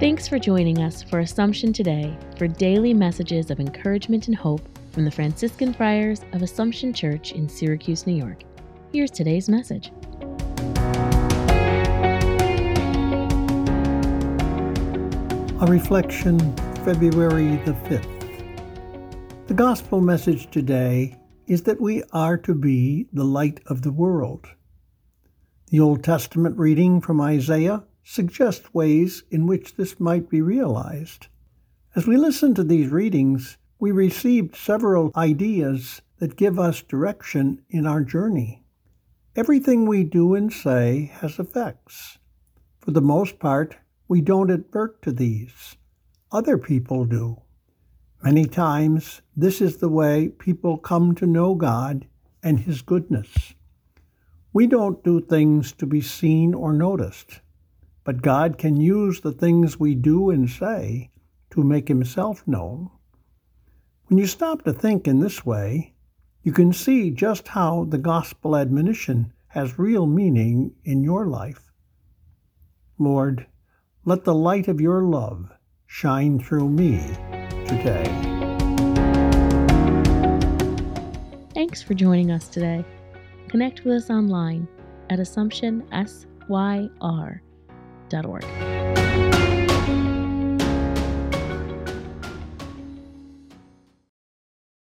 for joining us for Assumption Today for daily messages of encouragement and hope from the Franciscan Friars of Assumption Church in Syracuse, New York. Here's today's message. A reflection, February the 5th. The gospel message today is that we are to be the light of the world. The Old Testament reading from Isaiah suggests ways in which this might be realized. As we listen to these readings, we received several ideas that give us direction in our journey. Everything we do and say has effects. For the most part, we don't advert to these. Other people do. Many times, this is the way people come to know God and His goodness. We don't do things to be seen or noticed, but God can use the things we do and say to make Himself known. When you stop to think in this way, you can see just how the gospel admonition has real meaning in your life. Lord, let the light of your love shine through me today. Thanks for joining us today. Connect with us online at AssumptionSYR.org.